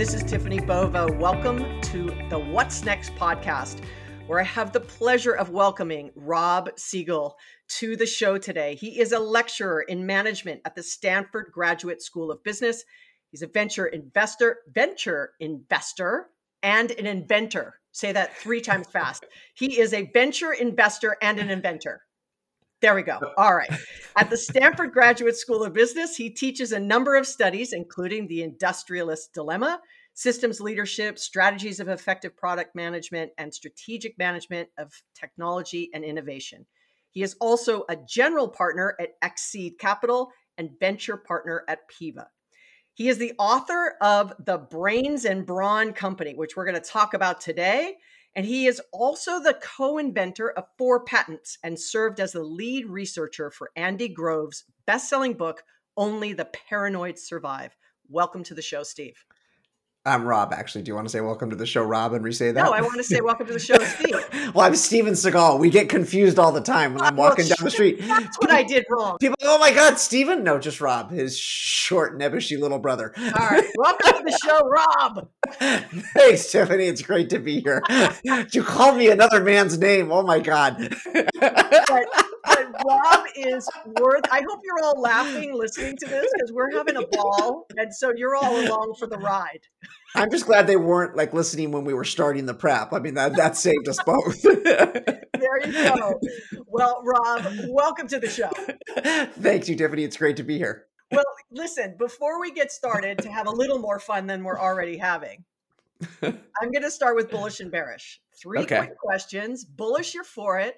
Hi, this is Tiffany Bova. Welcome to the What's Next podcast, where I have the pleasure of welcoming Rob Siegel to the show today. He is a lecturer in management at the Stanford Graduate School of Business. He's a venture investor, venture investor, and an inventor. Say that three times fast. He is a venture investor and an inventor. There we go. All right. At the Stanford Graduate School of Business, he teaches a number of studies, including the industrialist dilemma, systems leadership, strategies of effective product management, and strategic management of technology and innovation. He is also a general partner at XSeed Capital and venture partner at Piva. He is the author of The Brains and Brawn Company, which we're going to talk about today, and he is also the co inventor of four patents and served as the lead researcher for Andy Grove's best selling book, Only the Paranoid Survive. Welcome to the show, Steve. I'm Rob, actually. Do you want to say welcome to the show, Rob, and re-say that? No, I want to say welcome to the show, Steve. well, I'm Steven Seagal. We get confused all the time when I'm walking down the street. That's what I did wrong. People, oh my God, Steven? No, just Rob, his short, nebbishy little brother. All right. Welcome to the show, Rob. Thanks, Tiffany. It's great to be here. you called me another man's name. Oh my God. but Rob is worth. I hope you're all laughing listening to this because we're having a ball, and so you're all along for the ride. I'm just glad they weren't like listening when we were starting the prep. I mean, that that saved us both. there you go. Well, Rob, welcome to the show. Thank you, Tiffany. It's great to be here. Well, listen, before we get started to have a little more fun than we're already having, I'm going to start with bullish and bearish. Three okay. quick questions. Bullish, you're for it.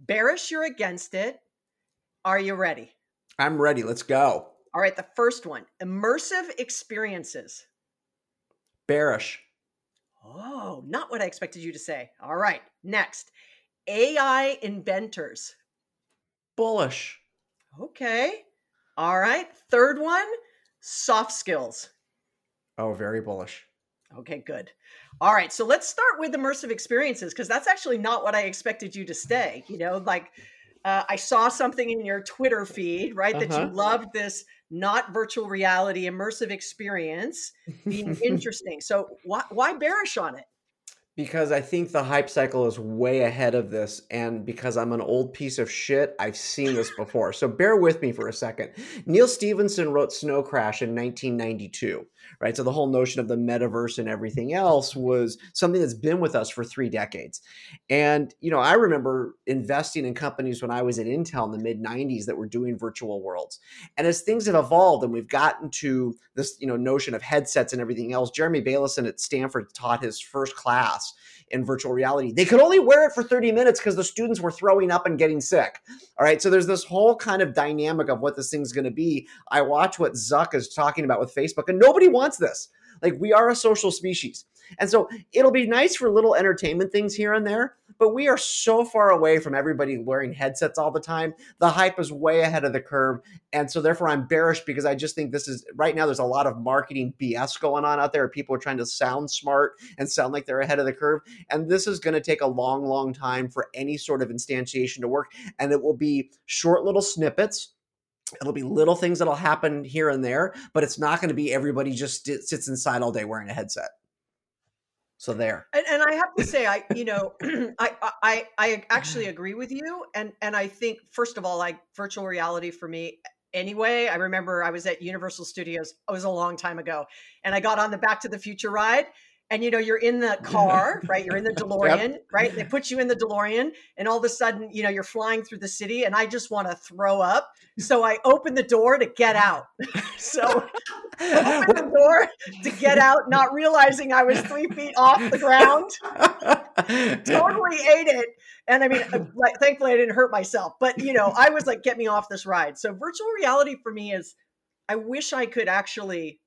Bearish, you're against it. Are you ready? I'm ready. Let's go. All right. The first one immersive experiences. Bearish. Oh, not what I expected you to say. All right. Next AI inventors. Bullish. Okay. All right. Third one soft skills. Oh, very bullish. Okay, good. All right, so let's start with immersive experiences because that's actually not what I expected you to stay. You know, like uh, I saw something in your Twitter feed, right, uh-huh. that you uh-huh. loved this not virtual reality immersive experience being interesting. So why why bearish on it? because I think the hype cycle is way ahead of this. And because I'm an old piece of shit, I've seen this before. So bear with me for a second. Neal Stephenson wrote Snow Crash in 1992, right? So the whole notion of the metaverse and everything else was something that's been with us for three decades. And, you know, I remember investing in companies when I was at Intel in the mid 90s that were doing virtual worlds. And as things have evolved and we've gotten to this, you know, notion of headsets and everything else, Jeremy Bailenson at Stanford taught his first class in virtual reality. They could only wear it for 30 minutes because the students were throwing up and getting sick. All right. So there's this whole kind of dynamic of what this thing's going to be. I watch what Zuck is talking about with Facebook, and nobody wants this. Like, we are a social species. And so it'll be nice for little entertainment things here and there, but we are so far away from everybody wearing headsets all the time. The hype is way ahead of the curve. And so therefore I'm bearish because I just think this is right now there's a lot of marketing BS going on out there. People are trying to sound smart and sound like they're ahead of the curve. And this is going to take a long, long time for any sort of instantiation to work. And it will be short little snippets It'll be little things that'll happen here and there, but it's not going to be everybody just sits inside all day wearing a headset. So there. And, and, I have to say, I you know, I, I I actually agree with you, and and I think first of all, like virtual reality for me. Anyway, I remember I was at Universal Studios. It was a long time ago, and I got on the Back to the Future ride, and you know you're in the car right? You're in the delorean yep. right? They put you in the delorean and all of a sudden you know you're flying through the city and i just want to throw up. So i open the door to get out. So open the door to get out not realizing i was three feet off the ground. Totally ate it. And i mean uh, like, thankfully i didn't hurt myself. But you know i was like get me off this ride. So virtual reality for me is i wish i could actually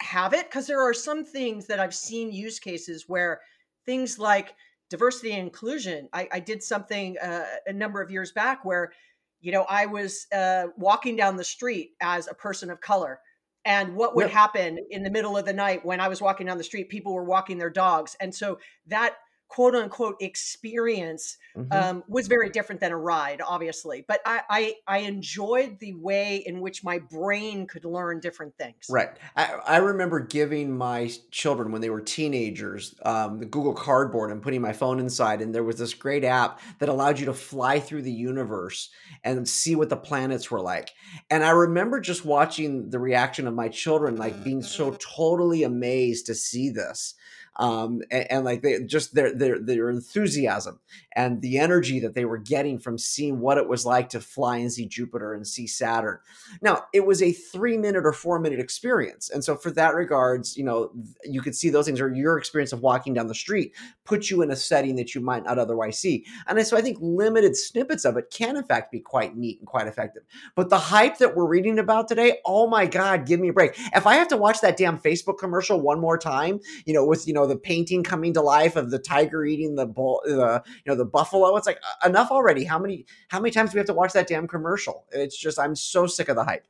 have it because there are some things that I've seen use cases where things like diversity and inclusion. I, I did something uh, a number of years back where, you know, I was uh, walking down the street as a person of color. And what would yep. happen in the middle of the night when I was walking down the street? People were walking their dogs. And so that quote unquote experience mm-hmm. um, was very different than a ride, obviously. But I, I, I enjoyed the way in which my brain could learn different things. Right. I, I remember giving my children when they were teenagers um, the Google Cardboard and putting my phone inside, and there was this great app that allowed you to fly through the universe and see what the planets were like. And I remember just watching the reaction of my children, like being so totally amazed to see this um, and, and, like they just their their their enthusiasm and the energy that they were getting from seeing what it was like to fly and see Jupiter and see Saturn. Now it was a three minute or four minute experience, and so for that regards, you know, you could see those things or your experience of walking down the street put you in a setting that you might not otherwise see. And so I think limited snippets of it can in fact be quite neat and quite effective. But the hype that we're reading about today, oh my God, give me a break. If I have to watch that damn Facebook commercial one more time, you know, with you know the painting coming to life of the tiger eating the bull, the you know the buffalo. It's like uh, enough already. How many how many times do we have to watch that damn commercial? It's just I'm so sick of the hype.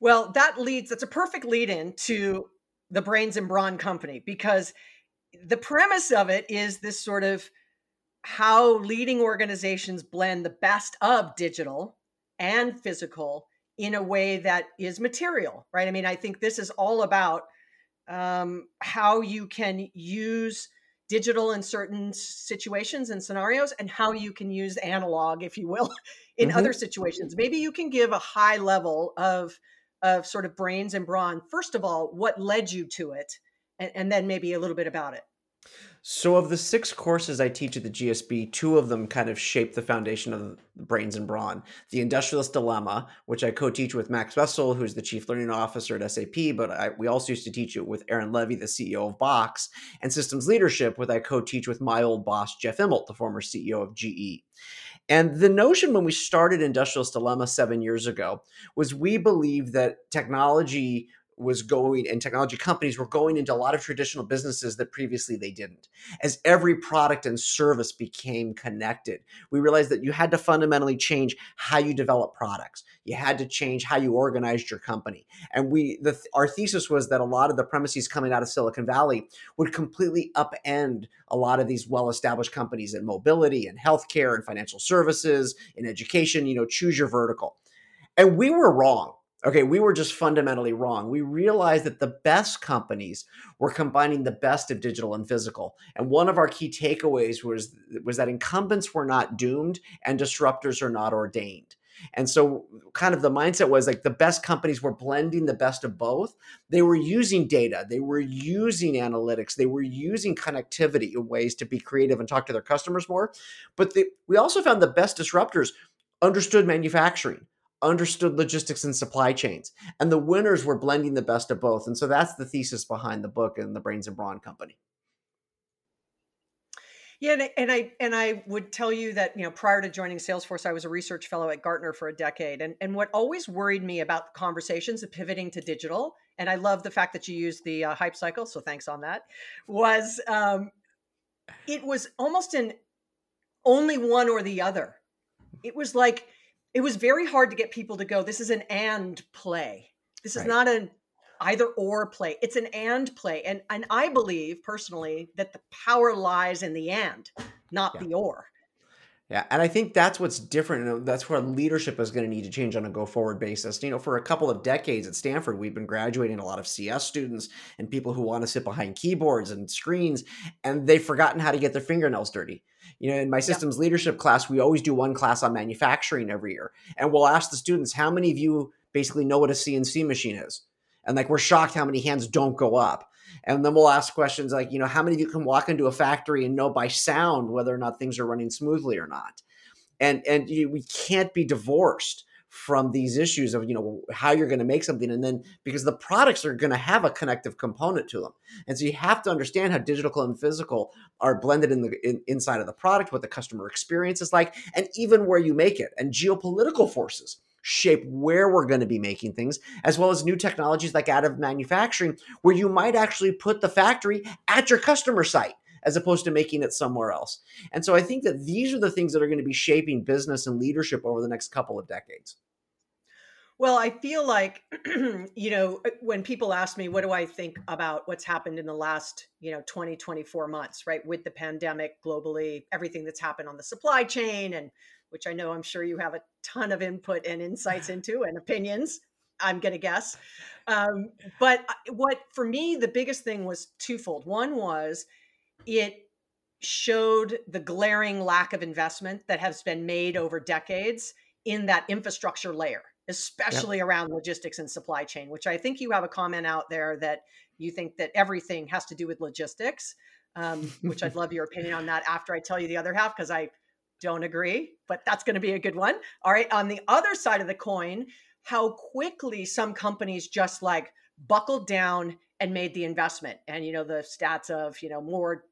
Well, that leads. That's a perfect lead in to the Brains and Brawn Company because the premise of it is this sort of how leading organizations blend the best of digital and physical in a way that is material, right? I mean, I think this is all about um, how you can use digital in certain situations and scenarios and how you can use analog if you will in mm-hmm. other situations maybe you can give a high level of of sort of brains and brawn first of all what led you to it and, and then maybe a little bit about it so, of the six courses I teach at the GSB, two of them kind of shape the foundation of Brains and Brawn. The Industrialist Dilemma, which I co teach with Max Wessel, who's the Chief Learning Officer at SAP, but I, we also used to teach it with Aaron Levie, the CEO of Box, and Systems Leadership, which I co teach with my old boss, Jeff Immelt, the former CEO of GE. And the notion when we started Industrialist Dilemma seven years ago was we believed that technology was going and technology companies were going into a lot of traditional businesses that previously they didn't. As every product and service became connected, we realized that you had to fundamentally change how you develop products. You had to change how you organized your company. And we the our thesis was that a lot of the premises coming out of Silicon Valley would completely upend a lot of these well-established companies in mobility and healthcare and financial services, in education, you know, choose your vertical. And we were wrong Okay, we were just fundamentally wrong. We realized that the best companies were combining the best of digital and physical. And one of our key takeaways was was that incumbents were not doomed and disruptors are not ordained. And so kind of the mindset was like the best companies were blending the best of both. They were using data, they were using analytics, they were using connectivity in ways to be creative and talk to their customers more. But the, we also found the best disruptors understood manufacturing understood logistics and supply chains. And the winners were blending the best of both. And so that's the thesis behind the book and the Brains and Brawn Company. Yeah, and I, and I would tell you that you know prior to joining Salesforce, I was a research fellow at Gartner for a decade, and and what always worried me about conversations of pivoting to digital, and I love the fact that you used the uh, hype cycle, so thanks on that, was um, it was almost an only one or the other. It was like it was very hard to get people to go this is an and play this is right. not an either or play it's an and play and and i believe personally that the power lies in the and not yeah. the or yeah, and I think that's what's different. That's where leadership is going to need to change on a go forward basis. You know, for a couple of decades at Stanford, we've been graduating a lot of CS students and people who want to sit behind keyboards and screens, and they've forgotten how to get their fingernails dirty. You know, in my systems yeah. leadership class, we always do one class on manufacturing every year, and we'll ask the students, "How many of you basically know what a CNC machine is?" And like, we're shocked how many hands don't go up. And then we'll ask questions like, you know, how many of you can walk into a factory and know by sound whether or not things are running smoothly or not? And and you, we can't be divorced from these issues of you know how you're going to make something and then because the products are going to have a connective component to them. And so you have to understand how digital and physical are blended in the in, inside of the product what the customer experience is like and even where you make it. And geopolitical forces shape where we're going to be making things, as well as new technologies like additive manufacturing, where you might actually put the factory at your customer site as opposed to making it somewhere else. And so I think that these are the things that are going to be shaping business and leadership over the next couple of decades. Well, I feel like, you know, uh, when people ask me, what do I think about what's happened in the last, you know, 20, 24 months, right? With the pandemic globally, everything that's happened on the supply chain, and which I know I'm sure you have a ton of input and insights into and opinions, I'm going to guess. Um, but uh, what, for me, the biggest thing was twofold. One was it showed the glaring lack of investment that has been made over decades in that infrastructure layer especially yep. around logistics and supply chain, which I think you have a comment out there that you think that everything has to do with logistics, um, which I'd love your opinion on that after I tell you the other half, because I don't agree, but that's going to be a good one. All right. On the other side of the coin, how quickly some companies just like buckled down and made the investment. And, you know, the stats of, you know, more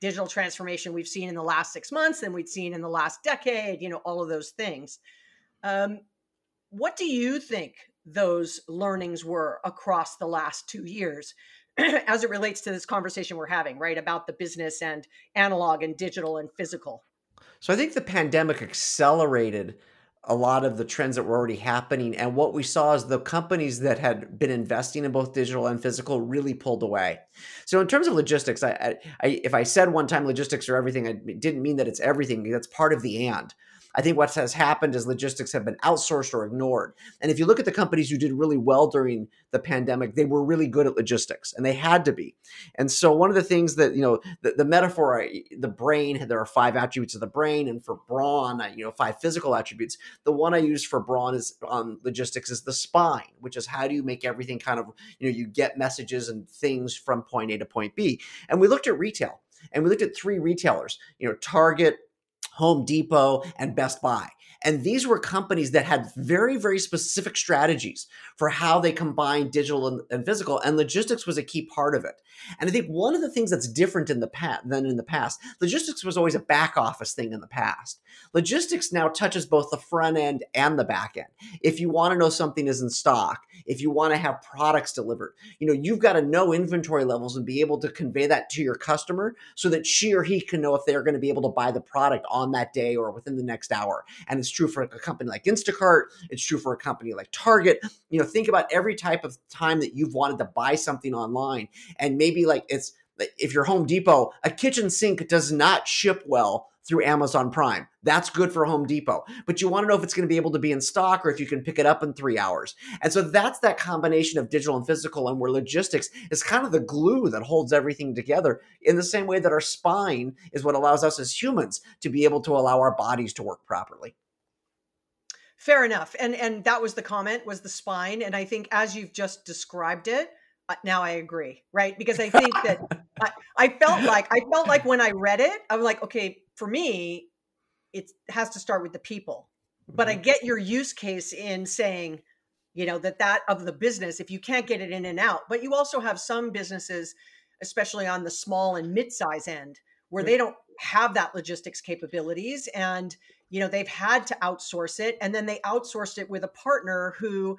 digital transformation we've seen in the last six months than we'd seen in the last decade, you know, all of those things. Um, what do you think those learnings were across the last two years as it relates to this conversation we're having, right? About the business and analog and digital and physical. So I think the pandemic accelerated a lot of the trends that were already happening. And what we saw is the companies that had been investing in both digital and physical really pulled away. So in terms of logistics, I, I if I said one time logistics are everything, I didn't mean that it's everything. That's part of the and. I think what has happened is logistics have been outsourced or ignored. And if you look at the companies who did really well during the pandemic, they were really good at logistics and they had to be. And so one of the things that, you know, the, the metaphor, the brain, there are five attributes of the brain. And for brawn, you know, five physical attributes. The one I use for brawn is on logistics is the spine, which is how do you make everything kind of, you know, you get messages and things from point A to point B. And we looked at retail and we looked at three retailers, you know, Target, Home Depot, and Best Buy. And these were companies that had very, very specific strategies for how they combine digital and, and, physical, and logistics was a key part of it. And I think one of the things that's different in the past than in the past, logistics was always a back office thing in the past. Logistics now touches both the front end and the back end. If you want to know something is in stock, if you want to have products delivered, you know, you've got to know inventory levels and be able to convey that to your customer so that she or he can know if they're going to be able to buy the product on that day or within the next hour. And it's true for a company like Instacart, it's true for a company like Target. You know, think about every type of time that you've wanted to buy something online and maybe like it's if you're Home Depot, a kitchen sink does not ship well through Amazon Prime. That's good for Home Depot. But you want to know if it's going to be able to be in stock or if you can pick it up in three hours. And so that's that combination of digital and physical, and where logistics is kind of the glue that holds everything together in the same way that our spine is what allows us as humans to be able to allow our bodies to work properly. Fair enough. And and that was the comment was the spine and I think as you've just described it, uh, now I agree, right? Because I think that I, I felt like I felt like when I read it, I'm like, okay, for me, it has to start with the people. But I mm-hmm. get your use case in saying, you know, that that of the business, if you can't get it in and out, but you also have some businesses, especially on the small and mid-size end, where they don't have that logistics capabilities and you know they've had to outsource it and then they outsourced it with a partner who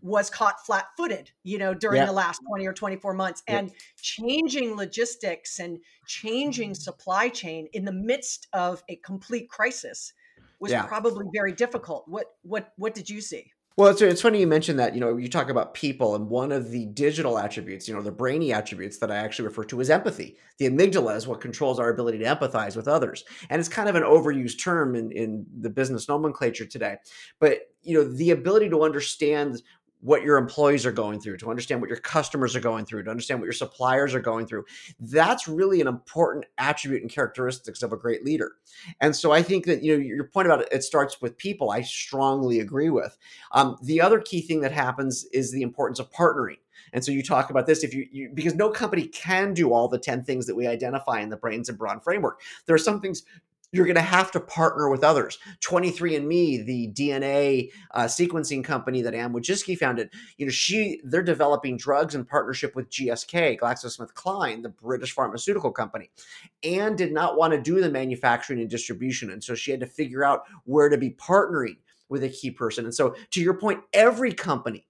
was caught flat-footed you know during yeah. the last 20 or 24 months and changing logistics and changing mm-hmm. supply chain in the midst of a complete crisis was yeah. probably very difficult what what what did you see well, it's, it's funny you mentioned that. You know, you talk about people, and one of the digital attributes, you know, the brainy attributes that I actually refer to as empathy. The amygdala is what controls our ability to empathize with others, and it's kind of an overused term in in the business nomenclature today. But you know, the ability to understand what your employees are going through, to understand what your customers are going through, to understand what your suppliers are going through. That's really an important attribute and characteristics of a great leader. And so I think that you know your point about it, it starts with people. I strongly agree with. Um, the other key thing that happens is the importance of partnering. And so you talk about this if you, you, because no company can do all the 10 things that we identify in the brains and brawn framework. There are some things you're going to have to partner with others. 23andMe, the DNA uh, sequencing company that Anne Wojcicki founded, you know, she they're developing drugs in partnership with GSK, GlaxoSmithKline, the British pharmaceutical company. Anne did not want to do the manufacturing and distribution, and so she had to figure out where to be partnering with a key person. And so, to your point, every company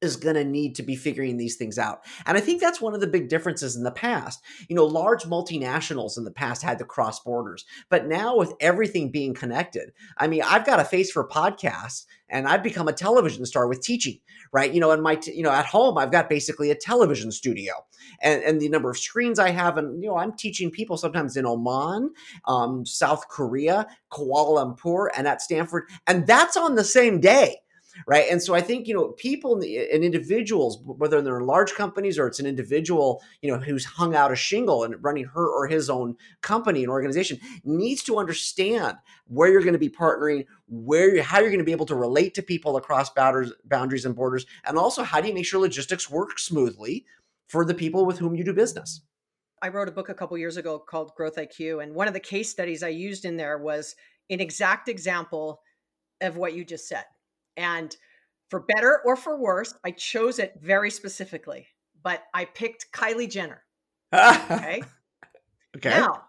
is going to need to be figuring these things out. And I think that's one of the big differences in the past. You know, large multinationals in the past had to cross borders, but now with everything being connected, I mean, I've got a face for podcasts and I've become a television star with teaching, right? You know, and my, t- you know, at home, I've got basically a television studio and, and the number of screens I have. And, you know, I'm teaching people sometimes in Oman, um, South Korea, Kuala Lumpur, and at Stanford. And that's on the same day right? And so I think you know people and individuals, whether they're in large companies or it's an individual, you know, who's hung out a shingle and running her or his own company and organization, needs to understand where you're going to be partnering, where you're, how you're going to be able to relate to people across boundaries, boundaries and borders, and also how do you make sure logistics work smoothly for the people with whom you do business. I wrote a book a couple years ago called Growth IQ, and one of the case studies I used in there was an exact example of what you just said. And for better or for worse, I chose it very specifically, but I picked Kylie Jenner. Okay. okay. Now,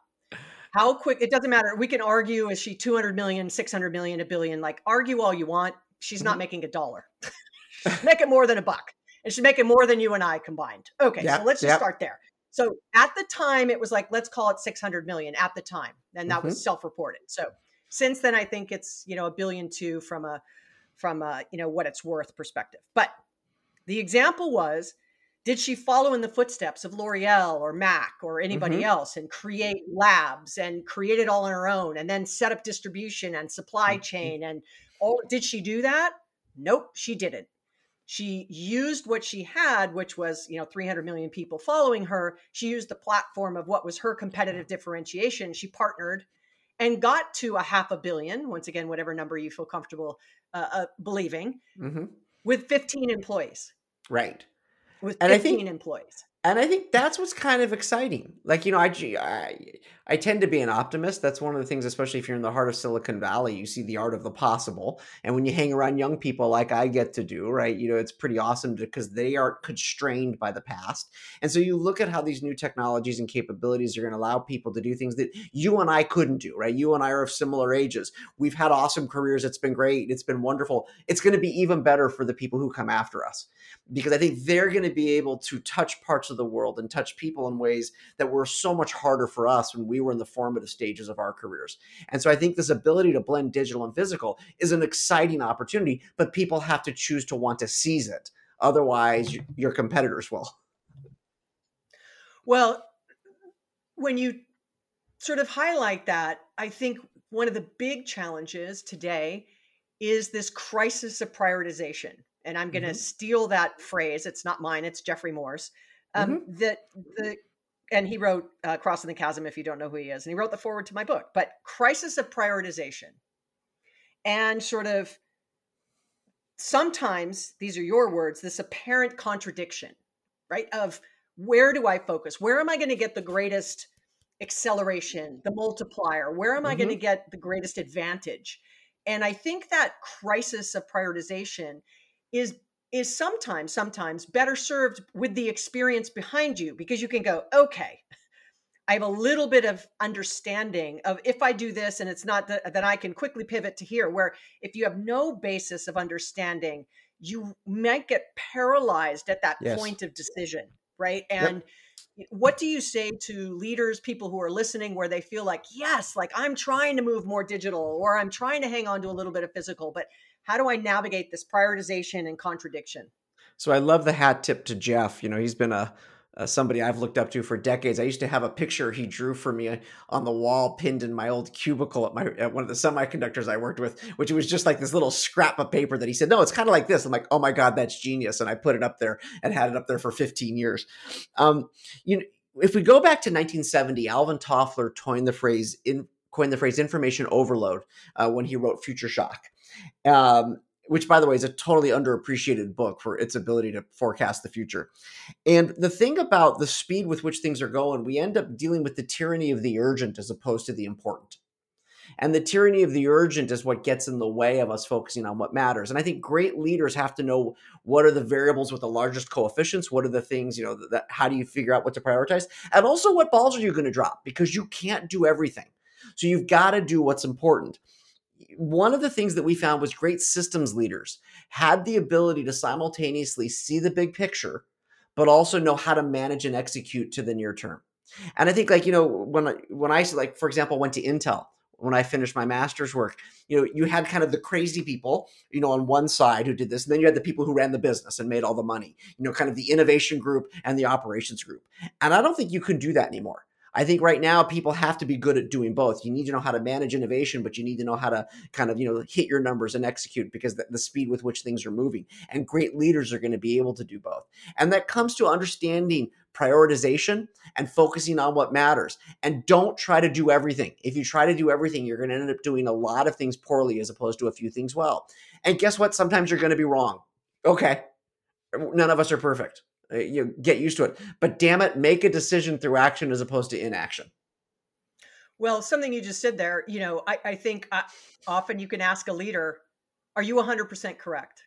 how quick, it doesn't matter. We can argue is she 200 million, 600 million, a billion? Like, argue all you want. She's mm-hmm. not making a dollar. Make it more than a buck. And she's making more than you and I combined. Okay. Yep, so let's just yep. start there. So at the time, it was like, let's call it 600 million at the time. And that mm-hmm. was self reported. So since then, I think it's, you know, a billion two from a, from a you know what it's worth perspective. But the example was did she follow in the footsteps of L'Oreal or Mac or anybody mm-hmm. else and create labs and create it all on her own and then set up distribution and supply mm-hmm. chain and all did she do that? Nope, she didn't. She used what she had, which was, you know, 300 million people following her. She used the platform of what was her competitive differentiation. She partnered and got to a half a billion, once again, whatever number you feel comfortable uh, uh, believing, mm-hmm. with 15 employees. Right. With 15 and I think, employees and I think that's what's kind of exciting. Like you know, I, I, I tend to be an optimist. That's one of the things, especially if you're in the heart of Silicon Valley, you see the art of the possible. And when you hang around young people like I get to do, right? You know, it's pretty awesome because they aren't constrained by the past. And so you look at how these new technologies and capabilities are going to allow people to do things that you and I couldn't do, right? You and I are of similar ages. We've had awesome careers. It's been great. It's been wonderful. It's going to be even better for the people who come after us because I think they're going to be able to touch parts of the world and touch people in ways that were so much harder for us when we were in the formative stages of our careers. And so I think this ability to blend digital and physical is an exciting opportunity, but people have to choose to want to seize it. Otherwise, your competitors will. Well, when you sort of highlight that, I think one of the big challenges today is this crisis of prioritization and I'm going to mm-hmm. steal that phrase. It's not mine. It's Geoffrey Moore's. Um, mm-hmm. That the and he wrote uh, "Crossing the Chasm." If you don't know who he is, and he wrote the forward to my book. But crisis of prioritization, and sort of sometimes these are your words. This apparent contradiction, right? Of where do I focus? Where am I going to get the greatest acceleration, the multiplier? Where am mm-hmm. I going to get the greatest advantage? And I think that crisis of prioritization is is sometimes sometimes better served with the experience behind you because you can go okay i have a little bit of understanding of if i do this and it's not that, i can quickly pivot to here where if you have no basis of understanding you might get paralyzed at that yes. point of decision right and yep. what do you say to leaders people who are listening where they feel like yes like i'm trying to move more digital or i'm trying to hang on to a little bit of physical but how do I navigate this prioritization and contradiction? So I love the hat tip to Jeff. You know, he's been a, somebody I've looked up to for decades. I used to have a picture he drew for me on the wall, pinned in my old cubicle at my at one of the semiconductors I worked with, which was just like this little scrap of paper that he said, "No, it's kind of like this." I'm like, "Oh my god, that's genius!" And I put it up there and had it up there for 15 years. Um, you know, if we go back to 1970, Alvin Toffler coined the phrase in coined the phrase information overload uh, when he wrote Future Shock um, which by the way is a totally underappreciated book for its ability to forecast the future. And the thing about the speed with which things are going, we end up dealing with the tyranny of the urgent as opposed to the important. And the tyranny of the urgent is what gets in the way of us focusing on what matters. And I think great leaders have to know what are the variables with the largest coefficients, what are the things, you know, that how do you figure out what to prioritize? And also what balls are you going to drop because you can't do everything. So you've got to do what's important one of the things that we found was great systems leaders had the ability to simultaneously see the big picture, but also know how to manage and execute to the near term. And I think like, you know, when I, when I like for example went to Intel when I finished my master's work, you know, you had kind of the crazy people, you know, on one side who did this, and then you had the people who ran the business and made all the money, you know, kind of the innovation group and the operations group. And I don't think you can do that anymore. I think right now people have to be good at doing both. You need to know how to manage innovation, but you need to know how to kind of, you know, hit your numbers and execute because the, the speed with which things are moving. And great leaders are going to be able to do both. And that comes to understanding prioritization and focusing on what matters. And don't try to do everything. If you try to do everything, you're going to end up doing a lot of things poorly as opposed to a few things well. And guess what? Sometimes you're going to be wrong. Okay. None of us are perfect. Uh, you get used to it. But damn it, make a decision through action as opposed to inaction. Well, something you just said there, you know, I, I think uh, often you can ask a leader, "Are you 100% correct?"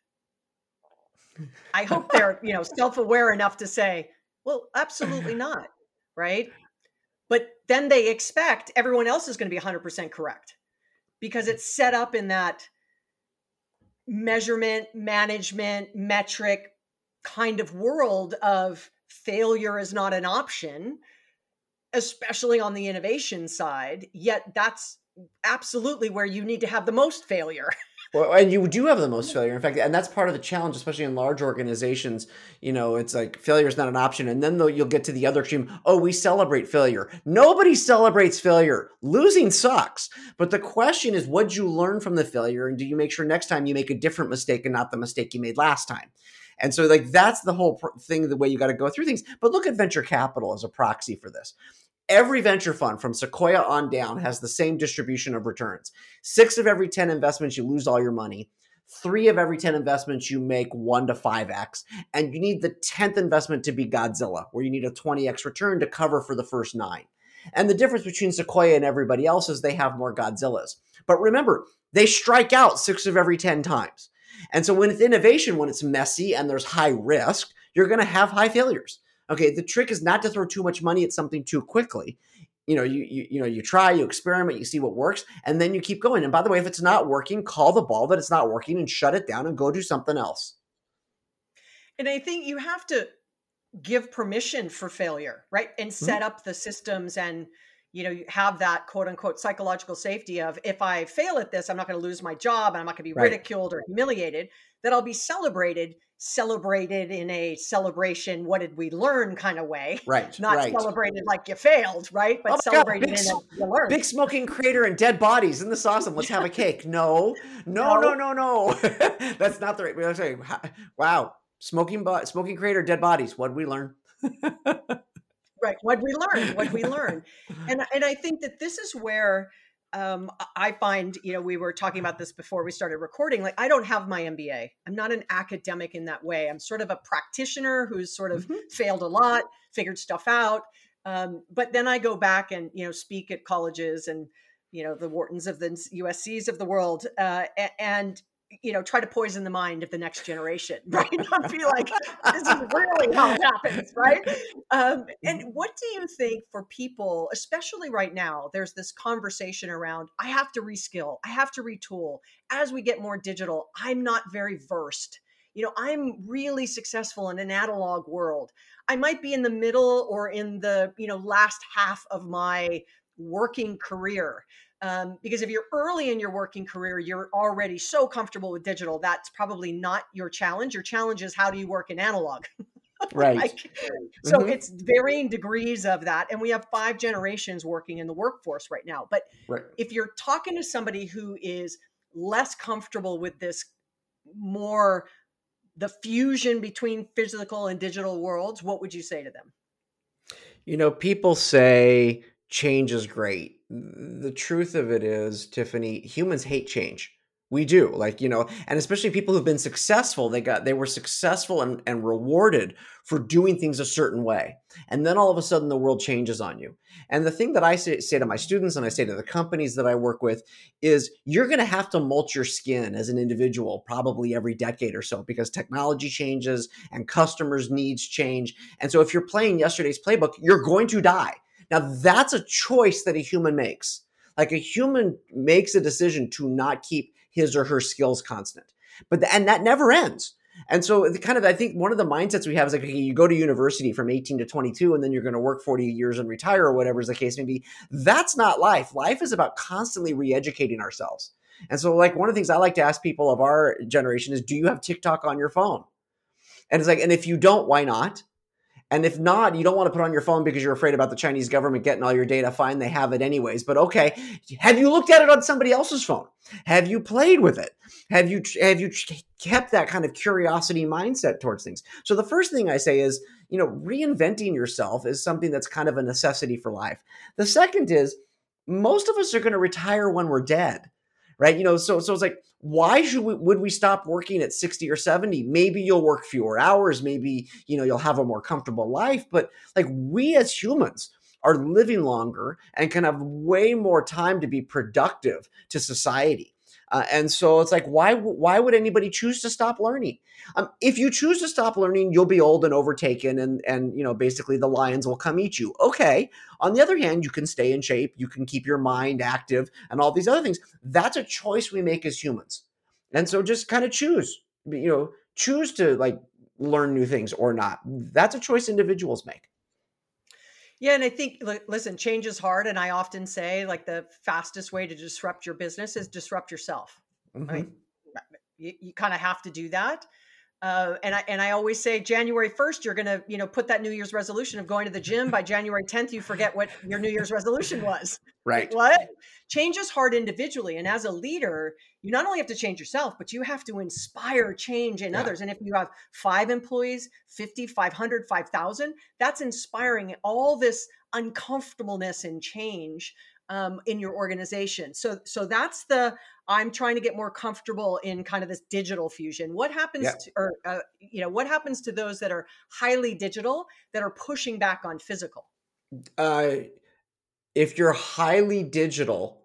I hope they're, you know, self-aware enough to say, "Well, absolutely not." Right? But then they expect everyone else is going to be 100% correct because it's set up in that measurement, management, metric, kind of world of failure is not an option, especially on the innovation side. Yet that's absolutely where you need to have the most failure. Well, and you do have the most failure. In fact, and that's part of the challenge, especially in large organizations. You know, it's like failure is not an option. And then though you'll get to the other extreme. Oh, we celebrate failure. Nobody celebrates failure. Losing sucks. But the question is, what'd you learn from the failure? And do you make sure next time you make a different mistake and not the mistake you made last time? And so, like, that's the whole thing, the way you got to go through things. But look at venture capital as a proxy for this. Every venture fund from Sequoia on down has the same distribution of returns. Six of every 10 investments, you lose all your money. Three of every 10 investments, you make one to 5x. And you need the 10th investment to be Godzilla, where you need a 20x return to cover for the first nine. And the difference between Sequoia and everybody else is they have more Godzillas. But remember, they strike out six of every 10 times. And so when it's innovation, when it's messy and there's high risk, you're going to have high failures. Okay, the trick is not to throw too much money at something too quickly. You know, you, you you know, you try, you experiment, you see what works, and then you keep going. And by the way, if it's not working, call the ball that it's not working and shut it down and go do something else. And I think you have to give permission for failure, right? And mm-hmm. set mm-hmm. up the systems and you know you have that quote unquote psychological safety of if i fail at this i'm not going to lose my job and i'm not going to be right. ridiculed or humiliated that i'll be celebrated celebrated in a celebration what did we learn kind of way right not right. celebrated like you failed right but oh celebrated God, big, in a, you learned. big smoking crater and dead bodies isn't this awesome let's have a cake no no no no no, no. that's not the right say wow smoking smoking crater dead bodies what did we learn right what we learn what we learn and and i think that this is where um, I find, you know, we were talking about this before we started recording. Like, I don't have my MBA. I'm not an academic in that way. I'm sort of a practitioner who's sort of mm-hmm. failed a lot, figured stuff out. Um, but then I go back and, you know, speak at colleges and, you know, the Whartons of the USCs of the world. Uh, and you know, try to poison the mind of the next generation, right? Not be like, this is really how it happens, right? Um, and mm-hmm. what do you think for people, especially right now, there's this conversation around, I have to reskill, I have to retool. As we get more digital, I'm not very versed. You know, I'm really successful in an analog world. I might be in the middle or in the, you know, last half of my working career. Um, because if you're early in your working career, you're already so comfortable with digital. That's probably not your challenge. Your challenge is how do you work in analog? right. like, so mm-hmm. it's varying degrees of that. And we have five generations working in the workforce right now. But right. if you're talking to somebody who is less comfortable with this more the fusion between physical and digital worlds, what would you say to them? You know, people say change is great. The truth of it is, Tiffany, humans hate change. We do. Like, you know, and especially people who've been successful, they got they were successful and, and rewarded for doing things a certain way. And then all of a sudden the world changes on you. And the thing that I say, say to my students and I say to the companies that I work with is you're going to have to mulch your skin as an individual probably every decade or so because technology changes and customers' needs change. And so if you're playing yesterday's playbook, you're going to die now, that's a choice that a human makes. Like a human makes a decision to not keep his or her skills constant. But the, and that never ends. And so the kind of I think one of the mindsets we have is like okay, you go to university from 18 to 22 and then you're going to work 40 years and retire or whatever is the case may be. That's not life. Life is about constantly re-educating ourselves. And so like one of the things I like to ask people of our generation is do you have TikTok on your phone? And it's like and if you don't, why not? And if not, you don't want to put on your phone because you're afraid about the Chinese government getting all your data. Fine, they have it anyways. But okay, have you looked at it on somebody else's phone? Have you played with it? Have you have you kept that kind of curiosity mindset towards things? So the first thing I say is, you know, reinventing yourself is something that's kind of a necessity for life. The second is most of us are going to retire when we're dead right? You know, so so it's like, why should we would we stop working at 60 or 70? Maybe you'll work fewer hours, maybe you know you'll have a more comfortable life, but like we as humans are living longer and can have way more time to be productive to society. Uh, and so it's like, why why would anybody choose to stop learning? Um, if you choose to stop learning, you'll be old and overtaken, and and you know basically the lions will come eat you. Okay. On the other hand, you can stay in shape, you can keep your mind active, and all these other things. That's a choice we make as humans, and so just kind of choose. You know, choose to like learn new things or not. That's a choice individuals make. Yeah, and I think listen, change is hard, and I often say like the fastest way to disrupt your business is disrupt yourself. Mm-hmm. Right? You, you kind of have to do that. Uh, and I and I always say January first, you're gonna you know put that New Year's resolution of going to the gym. By January 10th, you forget what your New Year's resolution was. Right. what? Change is hard individually, and as a leader, you not only have to change yourself, but you have to inspire change in yeah. others. And if you have five employees, 50, 500, 5,000, that's inspiring all this uncomfortableness and change um, in your organization. So, so that's the I'm trying to get more comfortable in kind of this digital fusion. What happens yeah. to, or uh, you know, what happens to those that are highly digital that are pushing back on physical? Uh, if you're highly digital,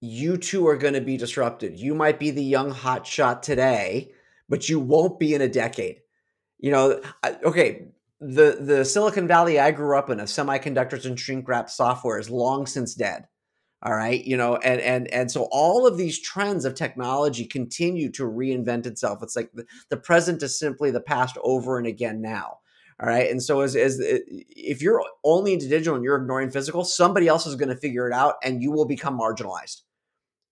you too are going to be disrupted. You might be the young hot shot today, but you won't be in a decade. You know, okay, the the Silicon Valley I grew up in of semiconductors and shrink wrap software is long since dead. All right, you know, and and and so all of these trends of technology continue to reinvent itself. It's like the, the present is simply the past over and again now. All right. And so as, as uh, if you're only into digital and you're ignoring physical, somebody else is going to figure it out and you will become marginalized.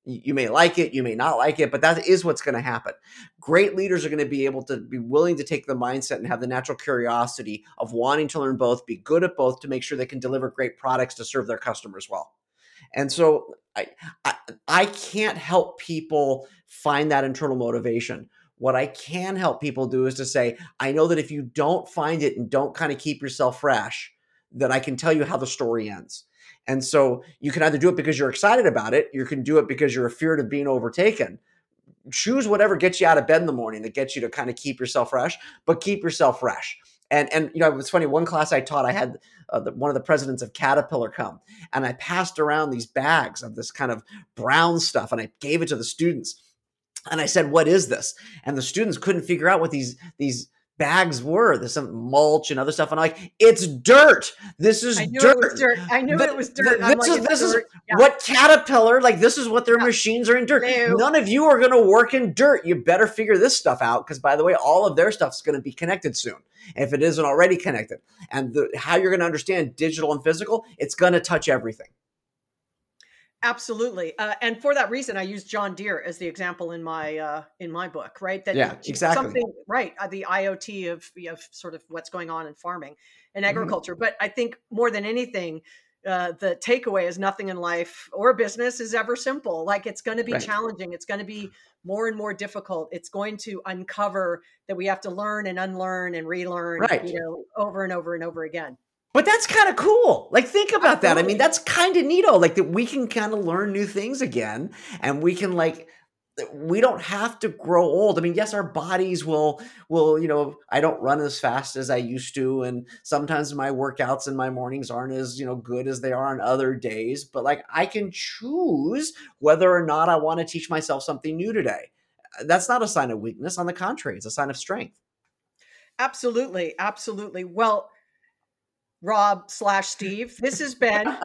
You may like it, you may not like it, but that is what's going to happen. Great leaders are going to be able to be willing to take the mindset and have the natural curiosity of wanting to learn both, be good at both to make sure they can deliver great products to serve their customers well. And so I, I, I can't help people find that internal motivation. What I can help people do is to say, I know that if you don't find it and don't kind of keep yourself fresh, that I can tell you how the story ends. And so you can either do it because you're excited about it, you can do it because you're afraid of being overtaken. Choose whatever gets you out of bed in the morning that gets you to kind of keep yourself fresh, but keep yourself fresh. And and you know it's funny. One class I taught, I had uh, the, one of the presidents of Caterpillar come, and I passed around these bags of this kind of brown stuff, and I gave it to the students. And I said, "What is this?" And the students couldn't figure out what these these bags were. There's some mulch and other stuff. And I'm like, it's dirt. This is I dirt. dirt. I knew it was dirt. This like, is, this is yeah. what Caterpillar, like, this is what their yeah. machines are in dirt. Ew. None of you are going to work in dirt. You better figure this stuff out. Because, by the way, all of their stuff is going to be connected soon. If it isn't already connected. And the, how you're going to understand digital and physical, it's going to touch everything. Absolutely, uh, and for that reason, I use John Deere as the example in my uh, in my book. Right, that yeah, exactly. Something right, uh, the IoT of of sort of what's going on in farming and mm-hmm. agriculture. Mm-hmm. But I think more than anything, uh, the takeaway is nothing in life or business is ever simple. Like it's going to be right. challenging. It's going to be more and more difficult. It's going to uncover that we have to learn and unlearn and relearn, right. you know, over and over and over again. But that's kind of cool. Like, think about Absolutely. that. I mean, that's kind of neato. Like that we can kind of learn new things again, and we can like we don't have to grow old. I mean, yes, our bodies will will, you know, I don't run as fast as I used to and sometimes my workouts and my mornings aren't as, you know, good as they are on other days, but like I can choose whether or not I want to teach myself something new today. Uh, that's not a sign of weakness, on the contrary, it's a sign of strength. Absolutely, absolutely. Well, Rob slash Steve. This has been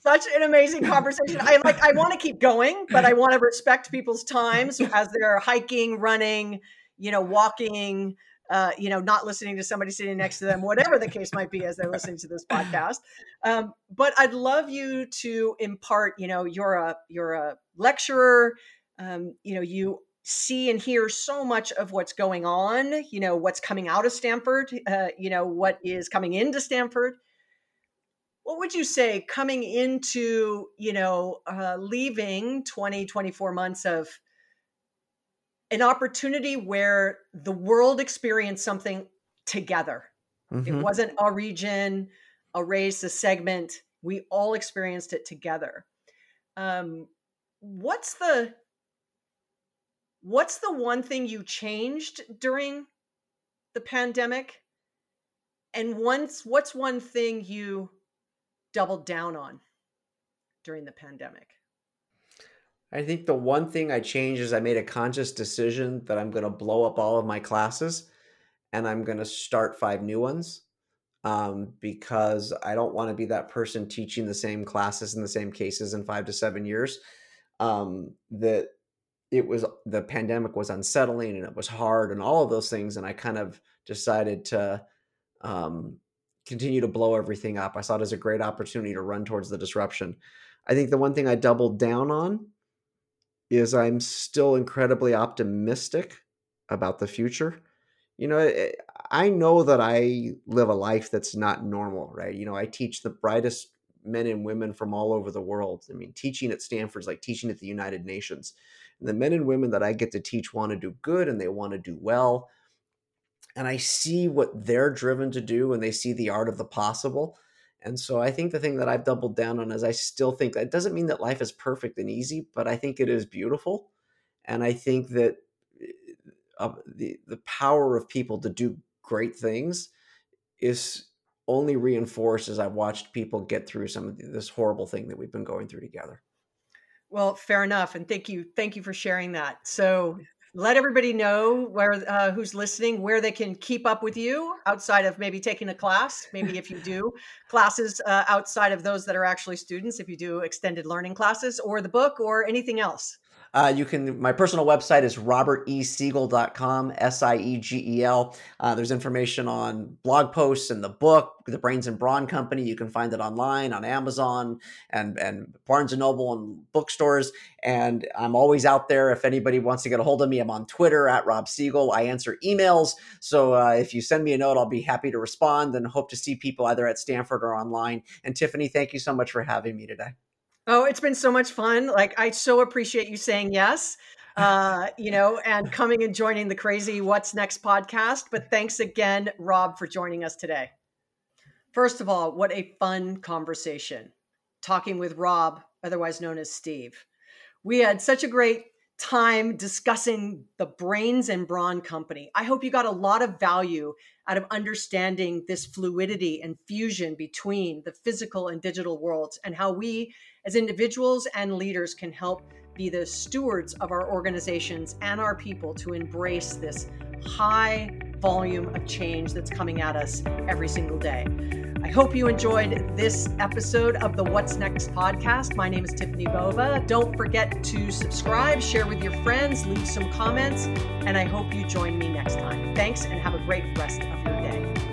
such an amazing conversation. I like I want to keep going, but I want to respect people's times as they're hiking, running, you know, walking, uh, you know, not listening to somebody sitting next to them, whatever the case might be as they're listening to this podcast. Um, but I'd love you to impart, you know, you're a you're a lecturer, um, you know, you see and hear so much of what's going on, you know, what's coming out of Stanford, uh, you know, what is coming into Stanford. What would you say coming into you know uh, leaving 20 24 months of an opportunity where the world experienced something together? Mm-hmm. it wasn't a region a race a segment. We all experienced it together. Um, what's the what's the one thing you changed during the pandemic and once what's one thing you doubled down on during the pandemic? I think the one thing I changed is I made a conscious decision that I'm going to blow up all of my classes and I'm going to start five new ones um, because I don't want to be that person teaching the same classes in the same cases in five to seven years. Um, that it was the pandemic was unsettling and it was hard and all of those things. And I kind of decided to um, continue to blow everything up. I saw it as a great opportunity to run towards the disruption. I think the one thing I doubled down on is I'm still incredibly optimistic about the future. You know, eh, I know that I live a life that's not normal, right? You know, I teach the brightest men and women from all over the world. I mean, teaching at Stanford's like teaching at the United Nations. And the men and women that I get to teach want to do good and they want to do well and I see what they're driven to do and they see the art of the possible. And so I think the thing that I've doubled down on is I still think that doesn't mean that life is perfect and easy, but I think it is beautiful. And I think that uh, the the power of people to do great things is only reinforced as I've watched people get through some of this horrible thing that we've been going through together. Well, fair enough, and thank you, thank you for sharing that. So, let everybody know where uh, who's listening where they can keep up with you outside of maybe taking a class maybe if you do classes uh, outside of those that are actually students if you do extended learning classes or the book or anything else uh, you can, my personal website is robertesiegel.com, S I E G E L. Uh, there's information on blog posts and the book, The Brains and Brawn Company. You can find it online on Amazon and, and Barnes and Noble and bookstores. And I'm always out there. If anybody wants to get a hold of me, I'm on Twitter at Rob Siegel. I answer emails. So uh, if you send me a note, I'll be happy to respond and hope to see people either at Stanford or online. And Tiffany, thank you so much for having me today. Oh, it's been so much fun. Like, I so appreciate you saying yes, uh, you know, and coming and joining the crazy What's Next podcast. But thanks again, Rob, for joining us today. First of all, what a fun conversation talking with Rob, otherwise known as Steve. We had such a great time discussing the Brains and Brawn Company. I hope you got a lot of value out of understanding this fluidity and fusion between the physical and digital worlds and how we as individuals and leaders can help be the stewards of our organizations and our people to embrace this high volume of change that's coming at us every single day. I hope you enjoyed this episode of the What's Next podcast. My name is Tiffany Bova. Don't forget to subscribe, share with your friends, leave some comments, and I hope you join me next time. Thanks and have a great rest of your day.